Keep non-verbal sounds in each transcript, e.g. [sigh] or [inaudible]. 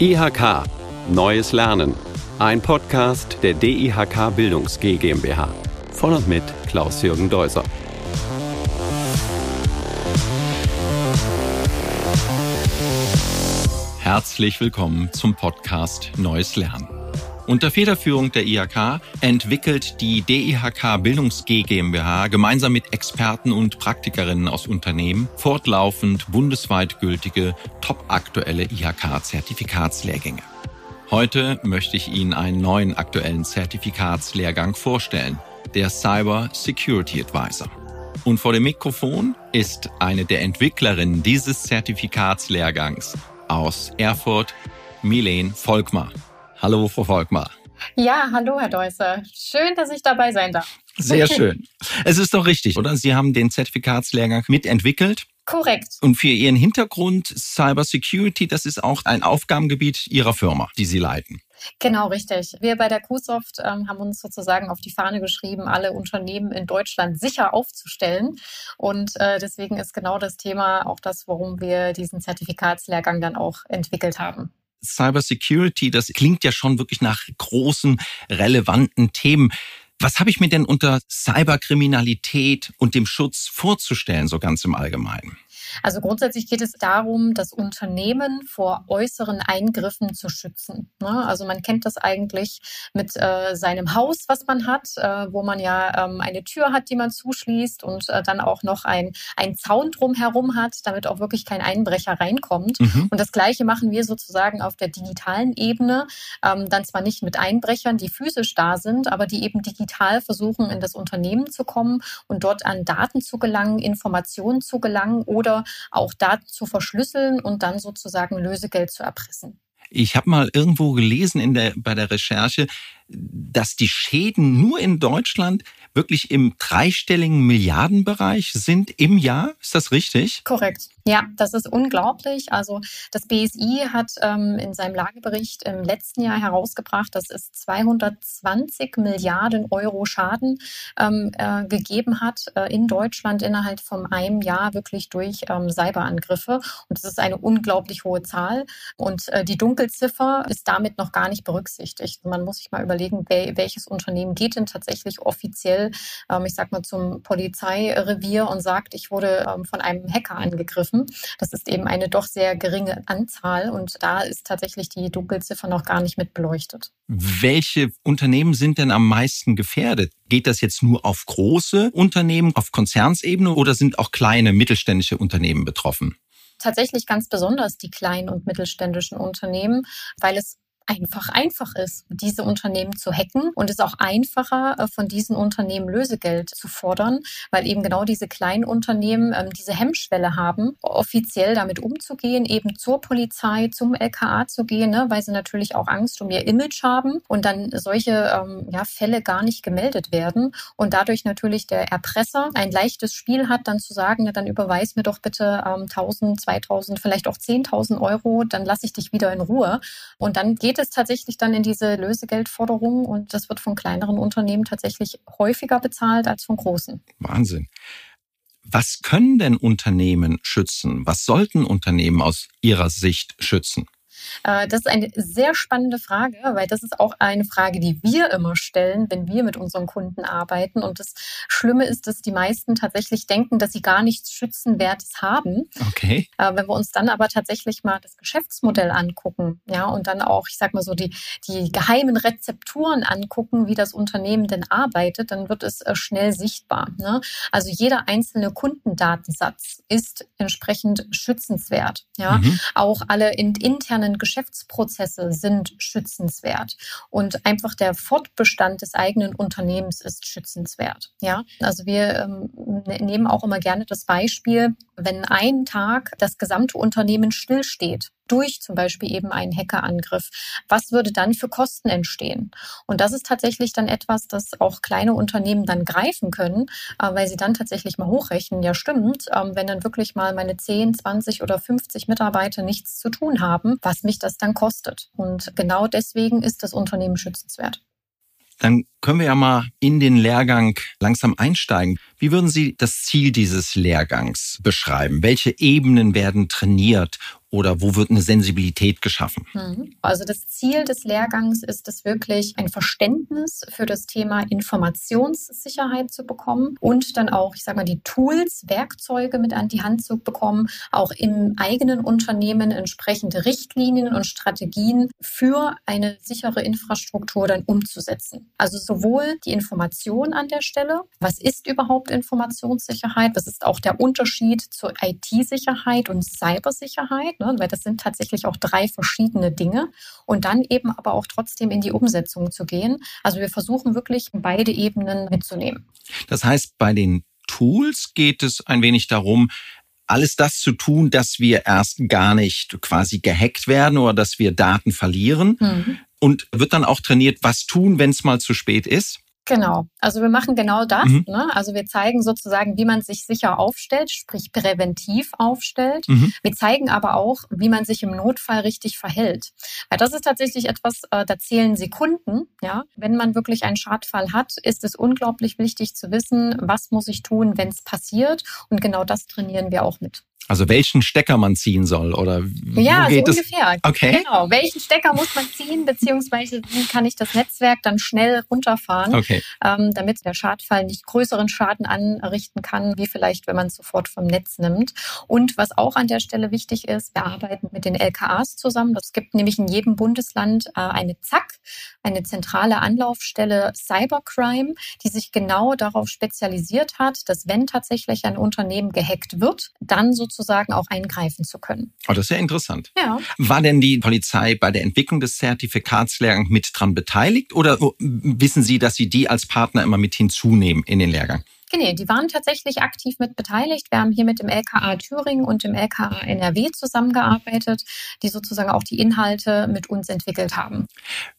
IHK Neues Lernen. Ein Podcast der DIHK Bildungs GmbH. Von und mit Klaus-Jürgen Deuser. Herzlich willkommen zum Podcast Neues Lernen. Unter Federführung der IHK entwickelt die DIHK Bildungs GmbH gemeinsam mit Experten und Praktikerinnen aus Unternehmen fortlaufend bundesweit gültige, topaktuelle IHK-Zertifikatslehrgänge. Heute möchte ich Ihnen einen neuen aktuellen Zertifikatslehrgang vorstellen, der Cyber Security Advisor. Und vor dem Mikrofon ist eine der Entwicklerinnen dieses Zertifikatslehrgangs aus Erfurt, Milene Volkmar. Hallo, Frau Volkmar. Ja, hallo, Herr Deusser. Schön, dass ich dabei sein darf. Sehr [laughs] schön. Es ist doch richtig, oder? Sie haben den Zertifikatslehrgang mitentwickelt. Korrekt. Und für Ihren Hintergrund Cyber Security, das ist auch ein Aufgabengebiet Ihrer Firma, die Sie leiten. Genau, richtig. Wir bei der QSoft ähm, haben uns sozusagen auf die Fahne geschrieben, alle Unternehmen in Deutschland sicher aufzustellen. Und äh, deswegen ist genau das Thema auch das, warum wir diesen Zertifikatslehrgang dann auch entwickelt haben. Cybersecurity, das klingt ja schon wirklich nach großen, relevanten Themen. Was habe ich mir denn unter Cyberkriminalität und dem Schutz vorzustellen, so ganz im Allgemeinen? Also grundsätzlich geht es darum, das Unternehmen vor äußeren Eingriffen zu schützen. Ne? Also man kennt das eigentlich mit äh, seinem Haus, was man hat, äh, wo man ja ähm, eine Tür hat, die man zuschließt und äh, dann auch noch ein, ein Zaun drumherum hat, damit auch wirklich kein Einbrecher reinkommt. Mhm. Und das Gleiche machen wir sozusagen auf der digitalen Ebene. Ähm, dann zwar nicht mit Einbrechern, die physisch da sind, aber die eben digital versuchen, in das Unternehmen zu kommen und dort an Daten zu gelangen, Informationen zu gelangen oder auch Daten zu verschlüsseln und dann sozusagen Lösegeld zu erpressen. Ich habe mal irgendwo gelesen in der, bei der Recherche, dass die Schäden nur in Deutschland wirklich im dreistelligen Milliardenbereich sind im Jahr. Ist das richtig? Korrekt. Ja, das ist unglaublich. Also das BSI hat ähm, in seinem Lagebericht im letzten Jahr herausgebracht, dass es 220 Milliarden Euro Schaden ähm, äh, gegeben hat äh, in Deutschland innerhalb von einem Jahr wirklich durch ähm, Cyberangriffe. Und das ist eine unglaublich hohe Zahl. Und äh, die Dunkelziffer ist damit noch gar nicht berücksichtigt. Man muss sich mal überlegen, welches Unternehmen geht denn tatsächlich offiziell, ähm, ich sag mal, zum Polizeirevier und sagt, ich wurde ähm, von einem Hacker angegriffen. Das ist eben eine doch sehr geringe Anzahl und da ist tatsächlich die Dunkelziffer noch gar nicht mit beleuchtet. Welche Unternehmen sind denn am meisten gefährdet? Geht das jetzt nur auf große Unternehmen, auf Konzernsebene oder sind auch kleine mittelständische Unternehmen betroffen? Tatsächlich ganz besonders die kleinen und mittelständischen Unternehmen, weil es einfach einfach ist, diese Unternehmen zu hacken und es auch einfacher äh, von diesen Unternehmen Lösegeld zu fordern, weil eben genau diese kleinen Unternehmen ähm, diese Hemmschwelle haben, offiziell damit umzugehen, eben zur Polizei, zum LKA zu gehen, ne, weil sie natürlich auch Angst um ihr Image haben und dann solche ähm, ja, Fälle gar nicht gemeldet werden und dadurch natürlich der Erpresser ein leichtes Spiel hat, dann zu sagen, na, dann überweis mir doch bitte ähm, 1000, 2000, vielleicht auch 10.000 Euro, dann lasse ich dich wieder in Ruhe. Und dann geht es tatsächlich dann in diese Lösegeldforderungen und das wird von kleineren Unternehmen tatsächlich häufiger bezahlt als von großen. Wahnsinn. Was können denn Unternehmen schützen? Was sollten Unternehmen aus Ihrer Sicht schützen? Äh, das ist eine sehr spannende Frage, weil das ist auch eine Frage, die wir immer stellen, wenn wir mit unseren Kunden arbeiten. Und das Schlimme ist, dass die meisten tatsächlich denken, dass sie gar nichts Schützenwertes haben. Okay. Äh, wenn wir uns dann aber tatsächlich mal das Geschäftsmodell angucken, ja, und dann auch, ich sag mal so, die, die geheimen Rezepturen angucken, wie das Unternehmen denn arbeitet, dann wird es äh, schnell sichtbar. Ne? Also jeder einzelne Kundendatensatz ist entsprechend schützenswert. Ja, mhm. auch alle in, internen Geschäftsprozesse sind schützenswert und einfach der Fortbestand des eigenen Unternehmens ist schützenswert. Ja, also wir ähm, ne, nehmen auch immer gerne das Beispiel, wenn ein Tag das gesamte Unternehmen stillsteht, durch zum Beispiel eben einen Hackerangriff. Was würde dann für Kosten entstehen? Und das ist tatsächlich dann etwas, das auch kleine Unternehmen dann greifen können, äh, weil sie dann tatsächlich mal hochrechnen, ja stimmt, ähm, wenn dann wirklich mal meine 10, 20 oder 50 Mitarbeiter nichts zu tun haben, was mich das dann kostet. Und genau deswegen ist das Unternehmen schützenswert. Dann können wir ja mal in den Lehrgang langsam einsteigen. Wie würden Sie das Ziel dieses Lehrgangs beschreiben? Welche Ebenen werden trainiert oder wo wird eine Sensibilität geschaffen? Mhm. Also das Ziel des Lehrgangs ist es wirklich, ein Verständnis für das Thema Informationssicherheit zu bekommen und dann auch, ich sage mal, die Tools, Werkzeuge mit an die Hand zu bekommen, auch im eigenen Unternehmen entsprechende Richtlinien und Strategien für eine sichere Infrastruktur dann umzusetzen. Also sowohl die Information an der Stelle, was ist überhaupt Informationssicherheit, was ist auch der Unterschied zur IT-Sicherheit und Cybersicherheit, ne? weil das sind tatsächlich auch drei verschiedene Dinge und dann eben aber auch trotzdem in die Umsetzung zu gehen. Also wir versuchen wirklich beide Ebenen mitzunehmen. Das heißt, bei den Tools geht es ein wenig darum, alles das zu tun, dass wir erst gar nicht quasi gehackt werden oder dass wir Daten verlieren. Mhm. Und wird dann auch trainiert, was tun, wenn es mal zu spät ist? Genau. Also wir machen genau das. Mhm. Ne? Also wir zeigen sozusagen, wie man sich sicher aufstellt, sprich präventiv aufstellt. Mhm. Wir zeigen aber auch, wie man sich im Notfall richtig verhält. Weil das ist tatsächlich etwas, äh, da zählen Sekunden. Ja, wenn man wirklich einen Schadfall hat, ist es unglaublich wichtig zu wissen, was muss ich tun, wenn es passiert. Und genau das trainieren wir auch mit. Also welchen Stecker man ziehen soll oder ja, so ungefähr. Es? Okay. Genau. Welchen Stecker muss man ziehen, beziehungsweise wie kann ich das Netzwerk dann schnell runterfahren, okay. ähm, damit der Schadfall nicht größeren Schaden anrichten kann, wie vielleicht, wenn man es sofort vom Netz nimmt. Und was auch an der Stelle wichtig ist, wir arbeiten mit den LKAs zusammen. Es gibt nämlich in jedem Bundesland äh, eine ZAK, eine zentrale Anlaufstelle Cybercrime, die sich genau darauf spezialisiert hat, dass wenn tatsächlich ein Unternehmen gehackt wird, dann sozusagen auch eingreifen zu können. Oh, das ist ja interessant. Ja. War denn die Polizei bei der Entwicklung des Zertifikatslehrgangs mit dran beteiligt oder wissen Sie, dass Sie die als Partner immer mit hinzunehmen in den Lehrgang? Genau, die waren tatsächlich aktiv mit beteiligt. Wir haben hier mit dem LKA Thüringen und dem LKA NRW zusammengearbeitet, die sozusagen auch die Inhalte mit uns entwickelt haben.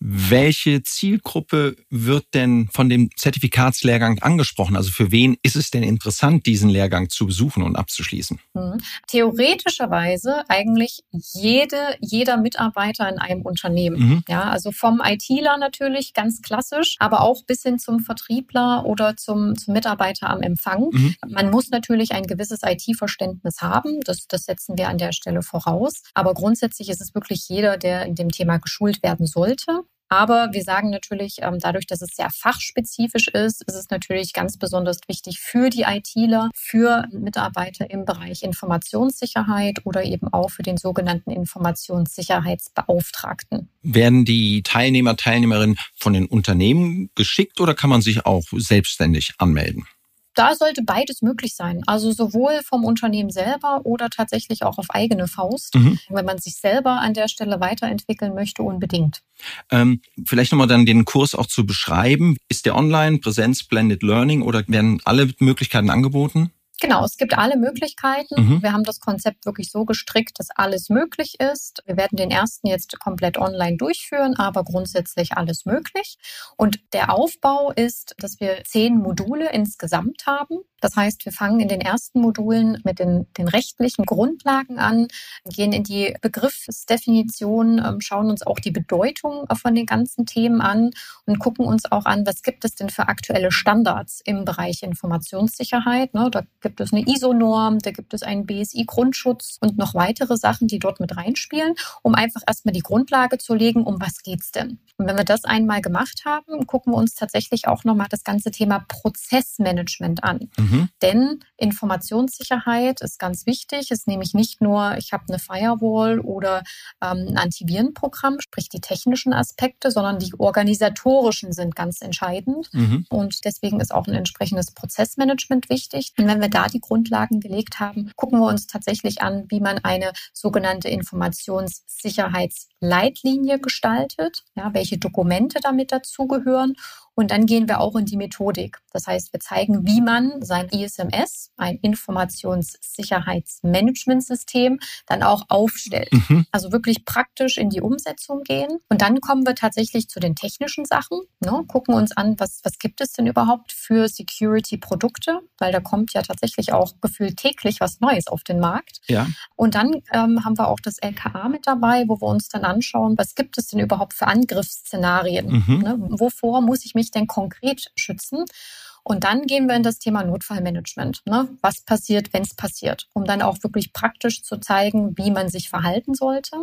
Welche Zielgruppe wird denn von dem Zertifikatslehrgang angesprochen? Also für wen ist es denn interessant, diesen Lehrgang zu besuchen und abzuschließen? Hm. Theoretischerweise eigentlich jede, jeder Mitarbeiter in einem Unternehmen. Mhm. Ja, also vom ITler natürlich ganz klassisch, aber auch bis hin zum Vertriebler oder zum, zum Mitarbeiter Mitarbeiter am Empfang. Mhm. Man muss natürlich ein gewisses IT-Verständnis haben. Das, das setzen wir an der Stelle voraus. Aber grundsätzlich ist es wirklich jeder, der in dem Thema geschult werden sollte. Aber wir sagen natürlich, ähm, dadurch, dass es sehr fachspezifisch ist, ist es natürlich ganz besonders wichtig für die ITler, für Mitarbeiter im Bereich Informationssicherheit oder eben auch für den sogenannten Informationssicherheitsbeauftragten. Werden die Teilnehmer, Teilnehmerinnen von den Unternehmen geschickt oder kann man sich auch selbstständig anmelden? Da sollte beides möglich sein. Also sowohl vom Unternehmen selber oder tatsächlich auch auf eigene Faust, mhm. wenn man sich selber an der Stelle weiterentwickeln möchte, unbedingt. Ähm, vielleicht nochmal dann den Kurs auch zu beschreiben. Ist der online, Präsenz, Blended Learning oder werden alle Möglichkeiten angeboten? Genau, es gibt alle Möglichkeiten. Mhm. Wir haben das Konzept wirklich so gestrickt, dass alles möglich ist. Wir werden den ersten jetzt komplett online durchführen, aber grundsätzlich alles möglich. Und der Aufbau ist, dass wir zehn Module insgesamt haben. Das heißt, wir fangen in den ersten Modulen mit den, den rechtlichen Grundlagen an, gehen in die Begriffsdefinition, ähm, schauen uns auch die Bedeutung von den ganzen Themen an und gucken uns auch an, was gibt es denn für aktuelle Standards im Bereich Informationssicherheit. Ne? Da gibt es eine ISO-Norm, da gibt es einen BSI-Grundschutz und noch weitere Sachen, die dort mit reinspielen, um einfach erstmal die Grundlage zu legen, um was geht's denn. Und wenn wir das einmal gemacht haben, gucken wir uns tatsächlich auch nochmal das ganze Thema Prozessmanagement an. Mhm. Denn Informationssicherheit ist ganz wichtig. Es ist nämlich nicht nur, ich habe eine Firewall oder ähm, ein Antivirenprogramm, sprich die technischen Aspekte, sondern die organisatorischen sind ganz entscheidend. Mhm. Und deswegen ist auch ein entsprechendes Prozessmanagement wichtig. Und wenn wir da die Grundlagen gelegt haben, gucken wir uns tatsächlich an, wie man eine sogenannte Informationssicherheitsleitlinie gestaltet, ja, welche Dokumente damit dazugehören und dann gehen wir auch in die Methodik. Das heißt, wir zeigen, wie man sein ISMS, ein Informationssicherheitsmanagementsystem, dann auch aufstellt. Mhm. Also wirklich praktisch in die Umsetzung gehen. Und dann kommen wir tatsächlich zu den technischen Sachen, ne? gucken uns an, was, was gibt es denn überhaupt für Security-Produkte, weil da kommt ja tatsächlich auch gefühlt täglich was Neues auf den Markt. Ja. Und dann ähm, haben wir auch das LKA mit dabei, wo wir uns dann anschauen, was gibt es denn überhaupt für Angriffsszenarien? Mhm. Ne? Wovor muss ich mich mich denn konkret schützen? Und dann gehen wir in das Thema Notfallmanagement. Ne? Was passiert, wenn es passiert? Um dann auch wirklich praktisch zu zeigen, wie man sich verhalten sollte.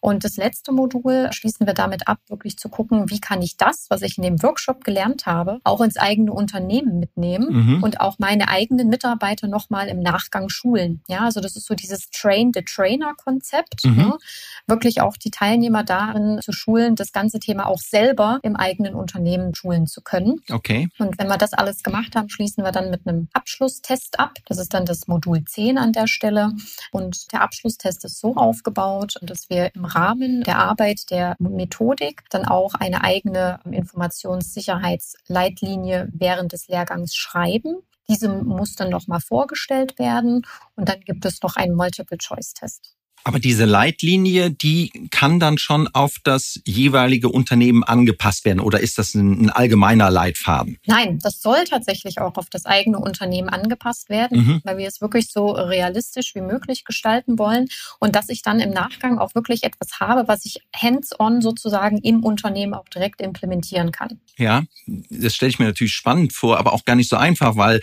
Und das letzte Modul schließen wir damit ab, wirklich zu gucken, wie kann ich das, was ich in dem Workshop gelernt habe, auch ins eigene Unternehmen mitnehmen mhm. und auch meine eigenen Mitarbeiter nochmal im Nachgang schulen. Ja, also das ist so dieses Train-the-Trainer-Konzept. Mhm. Ne? Wirklich auch die Teilnehmer darin zu schulen, das ganze Thema auch selber im eigenen Unternehmen schulen zu können. Okay. Und wenn wir das alles gemacht haben, schließen wir dann mit einem Abschlusstest ab. Das ist dann das Modul 10 an der Stelle. Und der Abschlusstest ist so aufgebaut, dass wir im Rahmen der Arbeit der Methodik dann auch eine eigene Informationssicherheitsleitlinie während des Lehrgangs schreiben. Diese muss dann nochmal vorgestellt werden und dann gibt es noch einen Multiple-Choice-Test. Aber diese Leitlinie, die kann dann schon auf das jeweilige Unternehmen angepasst werden oder ist das ein, ein allgemeiner Leitfaden? Nein, das soll tatsächlich auch auf das eigene Unternehmen angepasst werden, mhm. weil wir es wirklich so realistisch wie möglich gestalten wollen und dass ich dann im Nachgang auch wirklich etwas habe, was ich hands-on sozusagen im Unternehmen auch direkt implementieren kann. Ja, das stelle ich mir natürlich spannend vor, aber auch gar nicht so einfach, weil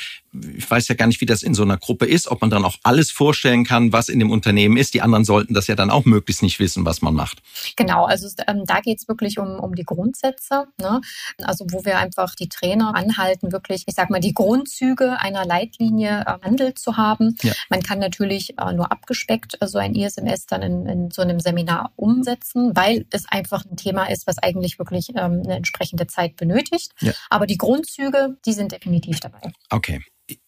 ich weiß ja gar nicht, wie das in so einer Gruppe ist, ob man dann auch alles vorstellen kann, was in dem Unternehmen ist. Die anderen sollten das ja dann auch möglichst nicht wissen, was man macht. Genau, also ähm, da geht es wirklich um, um die Grundsätze. Ne? Also wo wir einfach die Trainer anhalten, wirklich, ich sag mal, die Grundzüge einer Leitlinie äh, handelt zu haben. Ja. Man kann natürlich äh, nur abgespeckt äh, so ein ISMS dann in, in, so einem Seminar umsetzen, weil es einfach ein Thema ist, was eigentlich wirklich ähm, eine entsprechende Zeit benötigt. Ja. Aber die Grundzüge, die sind definitiv dabei. Okay.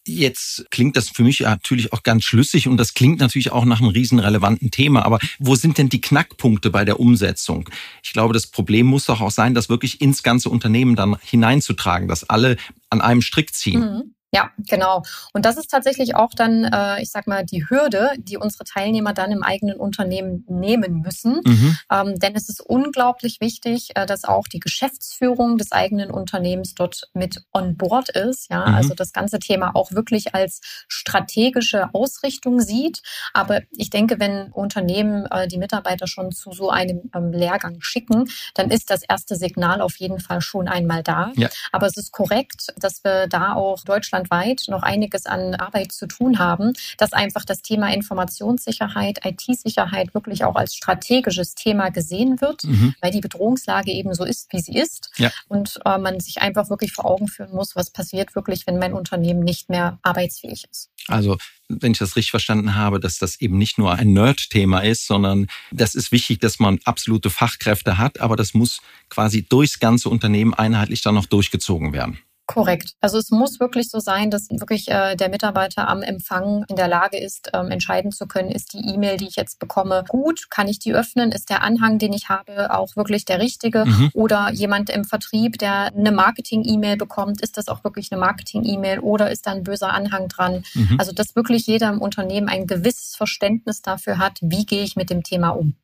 Jetzt klingt das für mich natürlich auch ganz schlüssig und das klingt natürlich auch nach einem riesenrelevanten Thema. Aber wo sind denn die Knackpunkte bei der Umsetzung? Ich glaube, das Problem muss doch auch sein, das wirklich ins ganze Unternehmen dann hineinzutragen, dass alle an einem Strick ziehen. Mhm. Ja, genau. Und das ist tatsächlich auch dann, äh, ich sag mal, die Hürde, die unsere Teilnehmer dann im eigenen Unternehmen nehmen müssen. Mhm. Ähm, denn es ist unglaublich wichtig, äh, dass auch die Geschäftsführung des eigenen Unternehmens dort mit on board ist. Ja, mhm. also das ganze Thema auch wirklich als strategische Ausrichtung sieht. Aber ich denke, wenn Unternehmen äh, die Mitarbeiter schon zu so einem ähm, Lehrgang schicken, dann ist das erste Signal auf jeden Fall schon einmal da. Ja. Aber es ist korrekt, dass wir da auch Deutschland deutschlandweit noch einiges an Arbeit zu tun haben, dass einfach das Thema Informationssicherheit, IT-Sicherheit wirklich auch als strategisches Thema gesehen wird, mhm. weil die Bedrohungslage eben so ist, wie sie ist. Ja. Und äh, man sich einfach wirklich vor Augen führen muss, was passiert wirklich, wenn mein Unternehmen nicht mehr arbeitsfähig ist. Also wenn ich das richtig verstanden habe, dass das eben nicht nur ein Nerd-Thema ist, sondern das ist wichtig, dass man absolute Fachkräfte hat, aber das muss quasi durchs ganze Unternehmen einheitlich dann noch durchgezogen werden. Korrekt. Also es muss wirklich so sein, dass wirklich äh, der Mitarbeiter am Empfang in der Lage ist, ähm, entscheiden zu können, ist die E-Mail, die ich jetzt bekomme, gut? Kann ich die öffnen? Ist der Anhang, den ich habe, auch wirklich der richtige? Mhm. Oder jemand im Vertrieb, der eine Marketing-E-Mail bekommt, ist das auch wirklich eine Marketing-E-Mail oder ist da ein böser Anhang dran? Mhm. Also dass wirklich jeder im Unternehmen ein gewisses Verständnis dafür hat, wie gehe ich mit dem Thema um.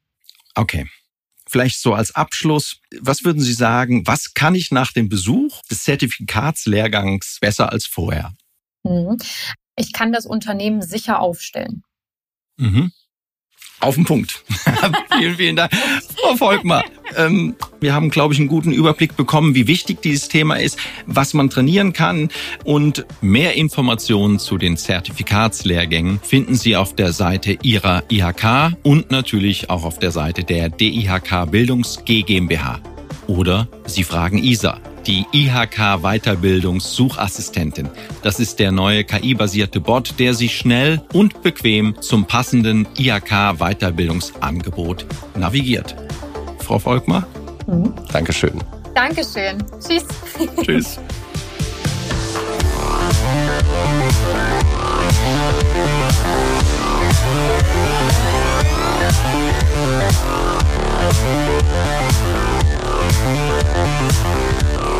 Okay. Vielleicht so als Abschluss, was würden Sie sagen, was kann ich nach dem Besuch des Zertifikatslehrgangs besser als vorher? Mhm. Ich kann das Unternehmen sicher aufstellen. Mhm. Auf den Punkt. [laughs] vielen, vielen Dank. Frau Volkmar, ähm, wir haben, glaube ich, einen guten Überblick bekommen, wie wichtig dieses Thema ist, was man trainieren kann. Und mehr Informationen zu den Zertifikatslehrgängen finden Sie auf der Seite Ihrer IHK und natürlich auch auf der Seite der DIHK Bildungs GmbH. Oder Sie fragen ISA die IHK Weiterbildungssuchassistentin. Das ist der neue KI-basierte Bot, der Sie schnell und bequem zum passenden IHK Weiterbildungsangebot navigiert. Frau Volkmar, mhm. Dankeschön. Dankeschön. Tschüss. [laughs] Tschüss. Thank you.